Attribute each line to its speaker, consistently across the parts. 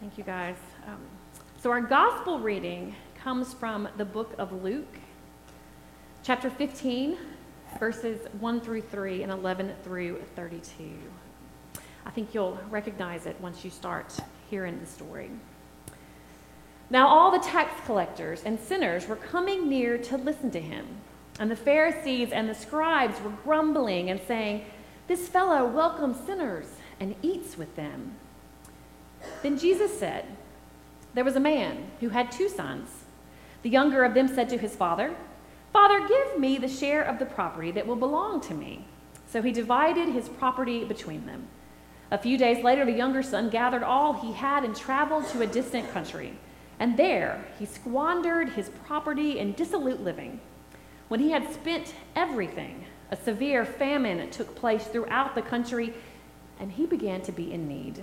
Speaker 1: Thank you, guys. Um, so, our gospel reading comes from the book of Luke, chapter 15, verses 1 through 3 and 11 through 32. I think you'll recognize it once you start hearing the story. Now, all the tax collectors and sinners were coming near to listen to him. And the Pharisees and the scribes were grumbling and saying, This fellow welcomes sinners and eats with them. Then Jesus said, There was a man who had two sons. The younger of them said to his father, Father, give me the share of the property that will belong to me. So he divided his property between them. A few days later, the younger son gathered all he had and traveled to a distant country. And there he squandered his property in dissolute living. When he had spent everything, a severe famine took place throughout the country, and he began to be in need.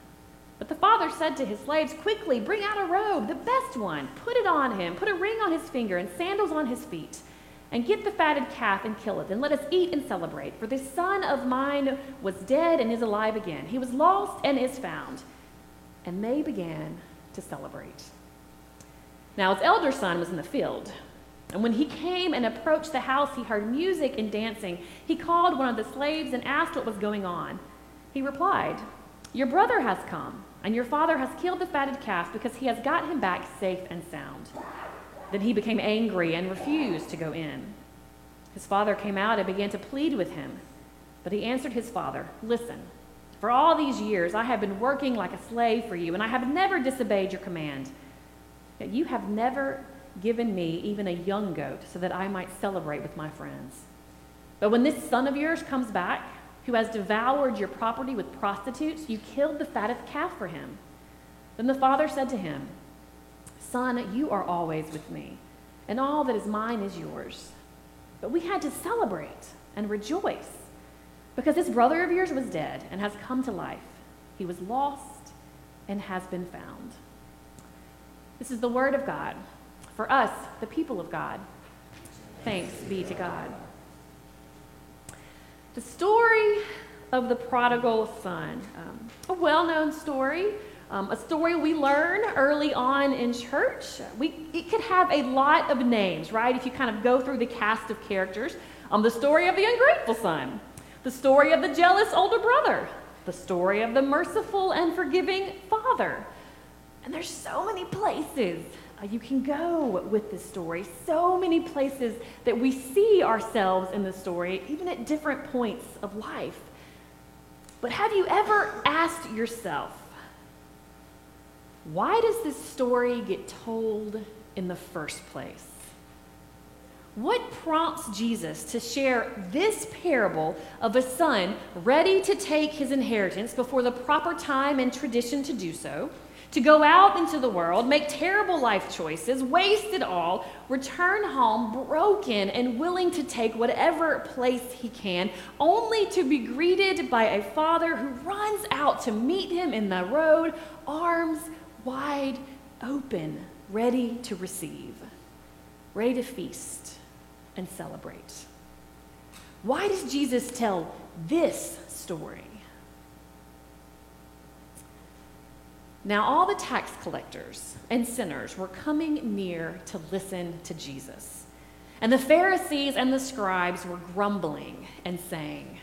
Speaker 1: But the father said to his slaves, Quickly, bring out a robe, the best one. Put it on him. Put a ring on his finger and sandals on his feet. And get the fatted calf and kill it. And let us eat and celebrate. For this son of mine was dead and is alive again. He was lost and is found. And they began to celebrate. Now his elder son was in the field. And when he came and approached the house, he heard music and dancing. He called one of the slaves and asked what was going on. He replied, Your brother has come and your father has killed the fatted calf because he has got him back safe and sound. Then he became angry and refused to go in. His father came out and began to plead with him. But he answered his father, Listen, for all these years I have been working like a slave for you, and I have never disobeyed your command. Yet you have never given me even a young goat so that I might celebrate with my friends. But when this son of yours comes back, who has devoured your property with prostitutes, you killed the fatted calf for him. Then the father said to him, Son, you are always with me, and all that is mine is yours. But we had to celebrate and rejoice because this brother of yours was dead and has come to life. He was lost and has been found. This is the word of God for us, the people of God. Thanks be to God. The story of the prodigal son, um, a well known story, um, a story we learn early on in church. We, it could have a lot of names, right? If you kind of go through the cast of characters. Um, the story of the ungrateful son, the story of the jealous older brother, the story of the merciful and forgiving father. And there's so many places uh, you can go with this story. So many places that we see ourselves in the story, even at different points of life. But have you ever asked yourself, why does this story get told in the first place? What prompts Jesus to share this parable of a son ready to take his inheritance before the proper time and tradition to do so? To go out into the world, make terrible life choices, waste it all, return home broken and willing to take whatever place he can, only to be greeted by a father who runs out to meet him in the road, arms wide open, ready to receive, ready to feast and celebrate. Why does Jesus tell this story? Now, all the tax collectors and sinners were coming near to listen to Jesus. And the Pharisees and the scribes were grumbling and saying,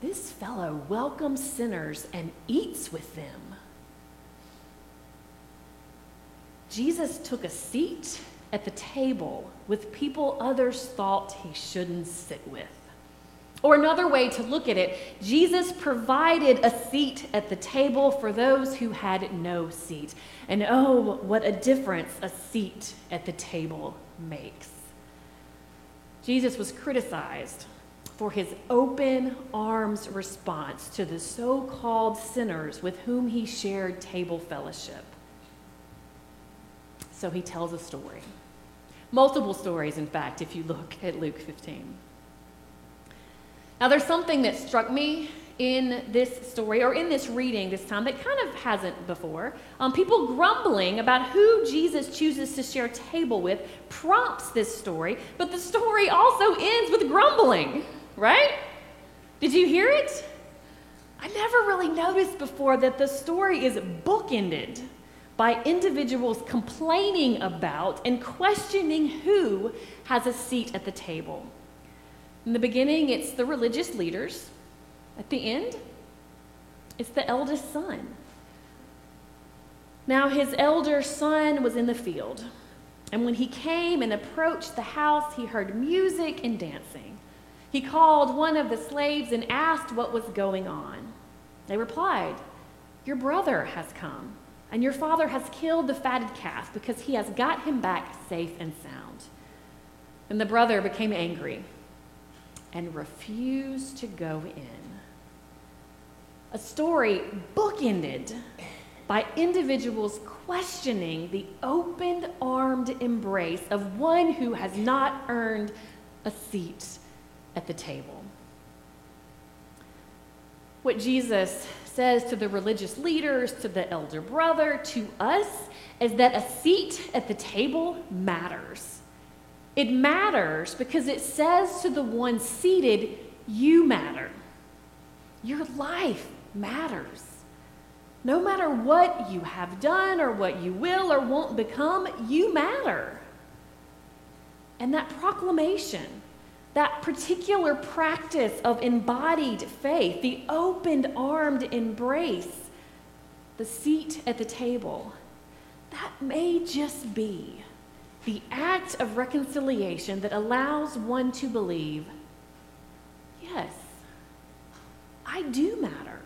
Speaker 1: This fellow welcomes sinners and eats with them. Jesus took a seat at the table with people others thought he shouldn't sit with. Or another way to look at it, Jesus provided a seat at the table for those who had no seat. And oh, what a difference a seat at the table makes. Jesus was criticized for his open arms response to the so called sinners with whom he shared table fellowship. So he tells a story. Multiple stories, in fact, if you look at Luke 15. Now, there's something that struck me in this story or in this reading this time that kind of hasn't before. Um, people grumbling about who Jesus chooses to share table with prompts this story, but the story also ends with grumbling, right? Did you hear it? I never really noticed before that the story is bookended by individuals complaining about and questioning who has a seat at the table. In the beginning, it's the religious leaders. At the end, it's the eldest son. Now, his elder son was in the field, and when he came and approached the house, he heard music and dancing. He called one of the slaves and asked what was going on. They replied, Your brother has come, and your father has killed the fatted calf because he has got him back safe and sound. And the brother became angry and refused to go in. A story bookended by individuals questioning the open armed embrace of one who has not earned a seat at the table. What Jesus says to the religious leaders, to the elder brother, to us, is that a seat at the table matters. It matters because it says to the one seated, You matter. Your life matters. No matter what you have done or what you will or won't become, you matter. And that proclamation, that particular practice of embodied faith, the open armed embrace, the seat at the table, that may just be the act of reconciliation that allows one to believe yes, I do matter.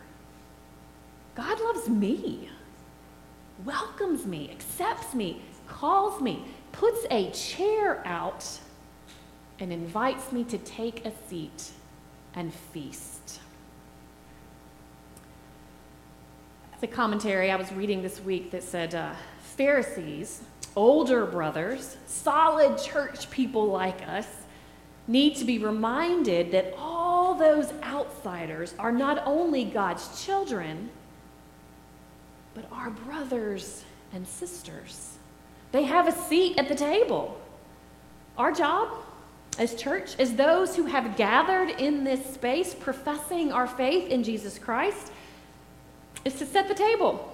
Speaker 1: God loves me, welcomes me, accepts me, calls me, puts a chair out, and invites me to take a seat and feast. The commentary I was reading this week that said uh, Pharisees older brothers, solid church people like us, need to be reminded that all those outsiders are not only God's children, but our brothers and sisters. They have a seat at the table. Our job as church, as those who have gathered in this space professing our faith in Jesus Christ, is to set the table,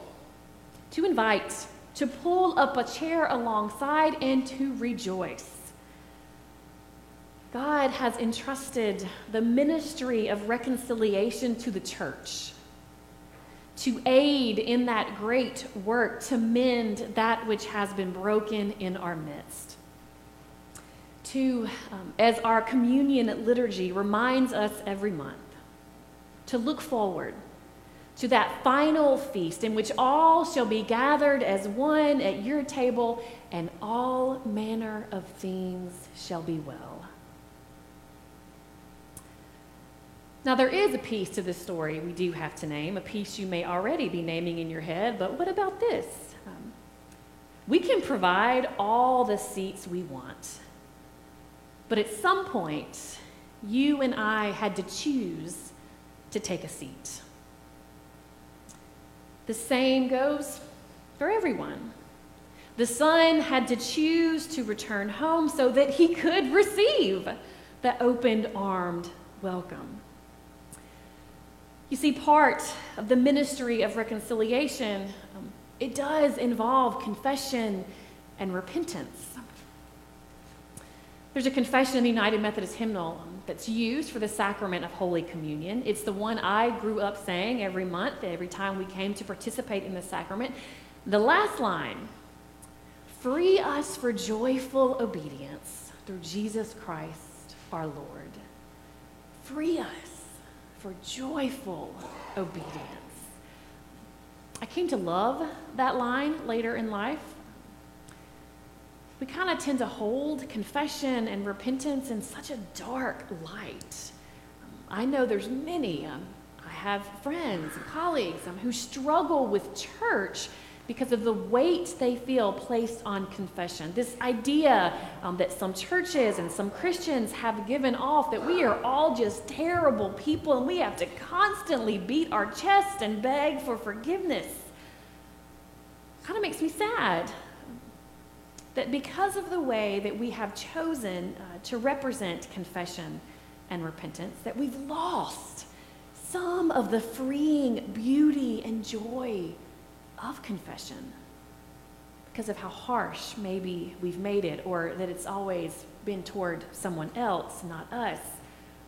Speaker 1: to invite, to pull up a chair alongside and to rejoice. God has entrusted the ministry of reconciliation to the church to aid in that great work to mend that which has been broken in our midst. To, um, as our communion liturgy reminds us every month, to look forward to that final feast in which all shall be gathered as one at your table, and all manner of things shall be well. Now, there is a piece to this story we do have to name, a piece you may already be naming in your head, but what about this? Um, we can provide all the seats we want, but at some point, you and I had to choose to take a seat. The same goes for everyone. The son had to choose to return home so that he could receive the open armed welcome. You see, part of the ministry of reconciliation, um, it does involve confession and repentance. There's a confession in the United Methodist hymnal that's used for the sacrament of Holy Communion. It's the one I grew up saying every month, every time we came to participate in the sacrament. The last line free us for joyful obedience through Jesus Christ our Lord. free us for joyful obedience. I came to love that line later in life. We kind of tend to hold confession and repentance in such a dark light. I know there's many. Um, I have friends and colleagues um, who struggle with church because of the weight they feel placed on confession. This idea um, that some churches and some Christians have given off that we are all just terrible people and we have to constantly beat our chest and beg for forgiveness kind of makes me sad. That because of the way that we have chosen uh, to represent confession and repentance, that we've lost some of the freeing beauty and joy of confession because of how harsh maybe we've made it or that it's always been toward someone else, not us,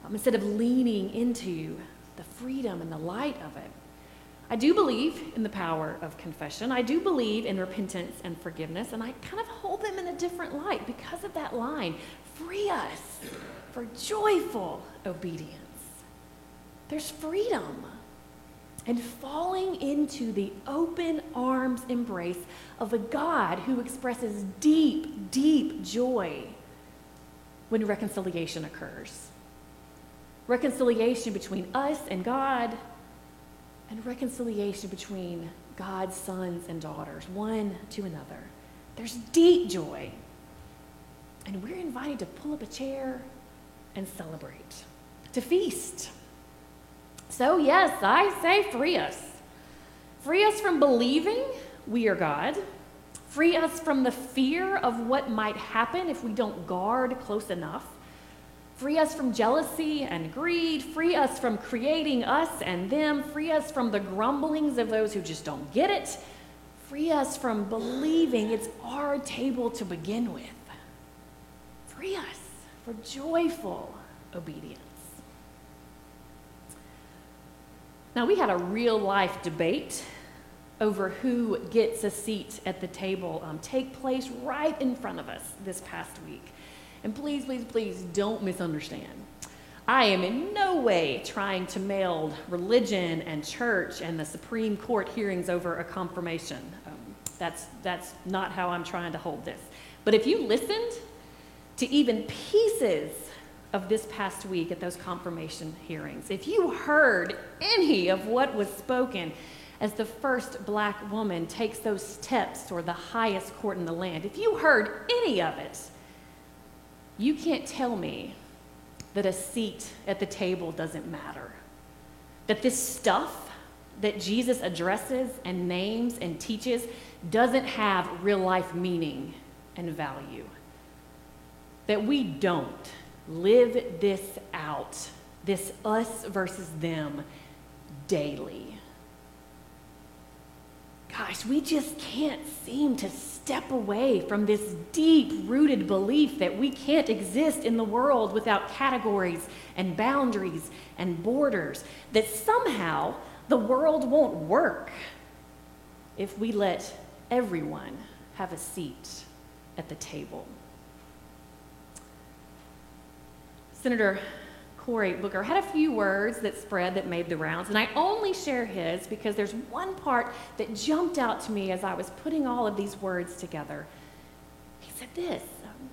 Speaker 1: um, instead of leaning into the freedom and the light of it. I do believe in the power of confession. I do believe in repentance and forgiveness, and I kind of hold them in a different light because of that line free us for joyful obedience. There's freedom and falling into the open arms embrace of a God who expresses deep, deep joy when reconciliation occurs. Reconciliation between us and God, and reconciliation between God's sons and daughters, one to another. There's deep joy. And we're invited to pull up a chair and celebrate, to feast. So, yes, I say free us. Free us from believing we are God. Free us from the fear of what might happen if we don't guard close enough. Free us from jealousy and greed. Free us from creating us and them. Free us from the grumblings of those who just don't get it. Free us from believing it's our table to begin with. Free us for joyful obedience. Now, we had a real life debate over who gets a seat at the table um, take place right in front of us this past week. And please, please, please don't misunderstand. I am in no way trying to meld religion and church and the Supreme Court hearings over a confirmation. Um, that's, that's not how I'm trying to hold this. But if you listened to even pieces of this past week at those confirmation hearings, if you heard any of what was spoken as the first black woman takes those steps toward the highest court in the land, if you heard any of it, you can't tell me that a seat at the table doesn't matter. That this stuff that Jesus addresses and names and teaches doesn't have real life meaning and value. That we don't live this out, this us versus them, daily. Gosh, we just can't seem to step away from this deep rooted belief that we can't exist in the world without categories and boundaries and borders, that somehow the world won't work if we let everyone have a seat at the table. Senator Cory Booker had a few words that spread that made the rounds, and I only share his because there's one part that jumped out to me as I was putting all of these words together. He said this um,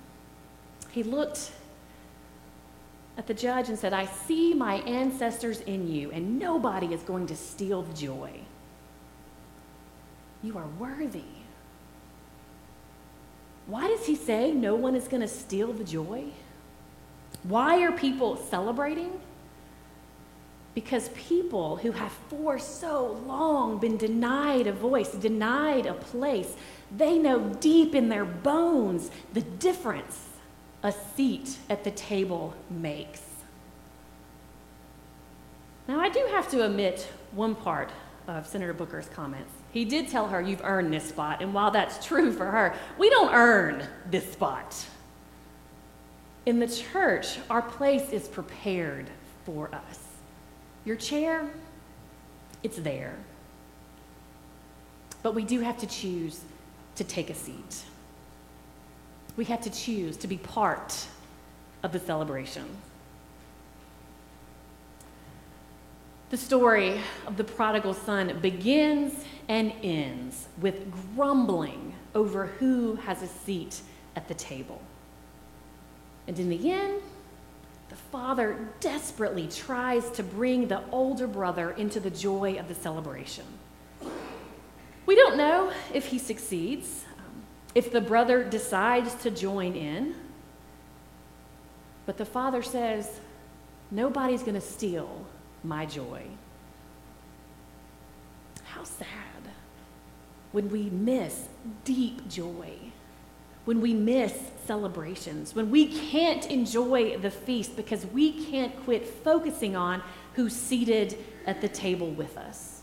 Speaker 1: He looked at the judge and said, I see my ancestors in you, and nobody is going to steal the joy. You are worthy. Why does he say no one is going to steal the joy? Why are people celebrating? Because people who have for so long been denied a voice, denied a place, they know deep in their bones the difference a seat at the table makes. Now, I do have to omit one part of Senator Booker's comments. He did tell her, You've earned this spot. And while that's true for her, we don't earn this spot. In the church, our place is prepared for us. Your chair, it's there. But we do have to choose to take a seat. We have to choose to be part of the celebration. The story of the prodigal son begins and ends with grumbling over who has a seat at the table. And in the end, the father desperately tries to bring the older brother into the joy of the celebration. We don't know if he succeeds, um, if the brother decides to join in, but the father says, Nobody's going to steal my joy. How sad when we miss deep joy, when we miss celebrations, when we can't enjoy the feast because we can't quit focusing on who's seated at the table with us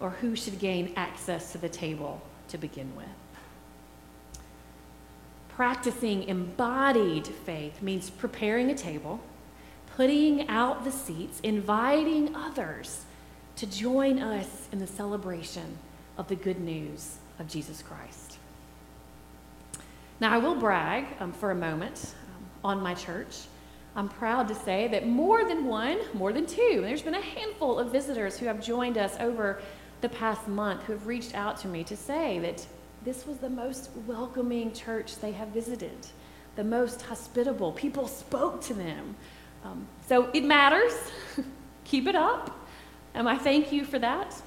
Speaker 1: or who should gain access to the table to begin with. Practicing embodied faith means preparing a table putting out the seats, inviting others to join us in the celebration of the good news of Jesus Christ. Now, I will brag um, for a moment um, on my church. I'm proud to say that more than one, more than two, there's been a handful of visitors who have joined us over the past month who have reached out to me to say that this was the most welcoming church they have visited, the most hospitable. People spoke to them. Um, so it matters. Keep it up. And I thank you for that.